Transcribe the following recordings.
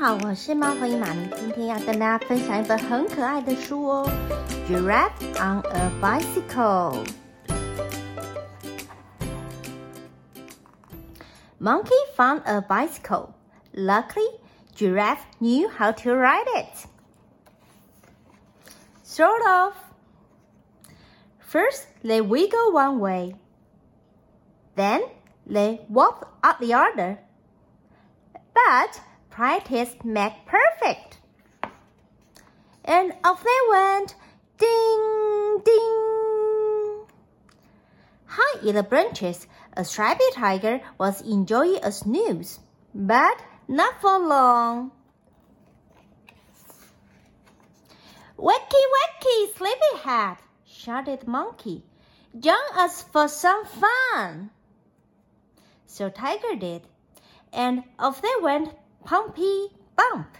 好，我是猫头鹰妈咪，今天要跟大家分享一本很可爱的书哦，《Giraffe on a Bicycle》。Monkey found a bicycle. Luckily, Giraffe knew how to ride it. Sort of. First, they wiggle one way. Then, they walk up the other. But practice make perfect. And off they went. Ding, ding. High in the branches, a striped tiger was enjoying a snooze, but not for long. Wacky, wacky, sleepyhead, shouted Monkey. Join us for some fun. So Tiger did, and off they went Pumpy Bump.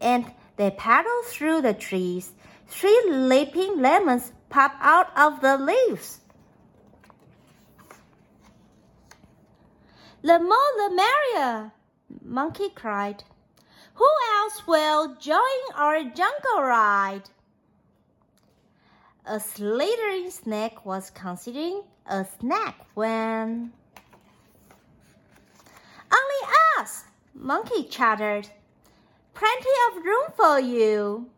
And they paddle through the trees. Three leaping lemons pop out of the leaves. The more the merrier, Monkey cried. Who else will join our jungle ride? A slithering snake was considering a snack when. Only us, Monkey chattered. Plenty of room for you.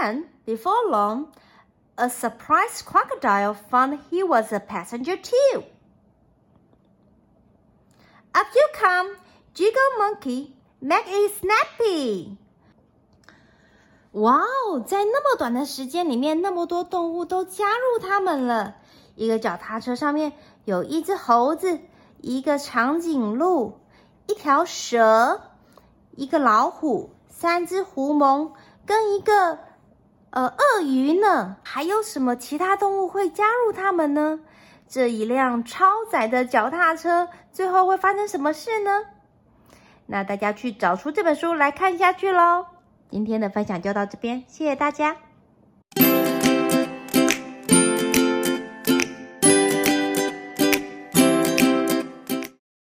And before long, a surprised crocodile found he was a passenger too. Up you come, Jiggle Monkey, make it snappy. 哇哦，在那么短的时间里面，那么多动物都加入他们了。一个脚踏车上面有一只猴子，一个长颈鹿， 一条蛇，一个老虎，三只狐獴，跟一个呃鳄鱼呢。还有什么其他动物会加入他们呢？这一辆超载的脚踏车最后会发生什么事呢？那大家去找出这本书来看下去喽。今天的分享就到这边，谢谢大家。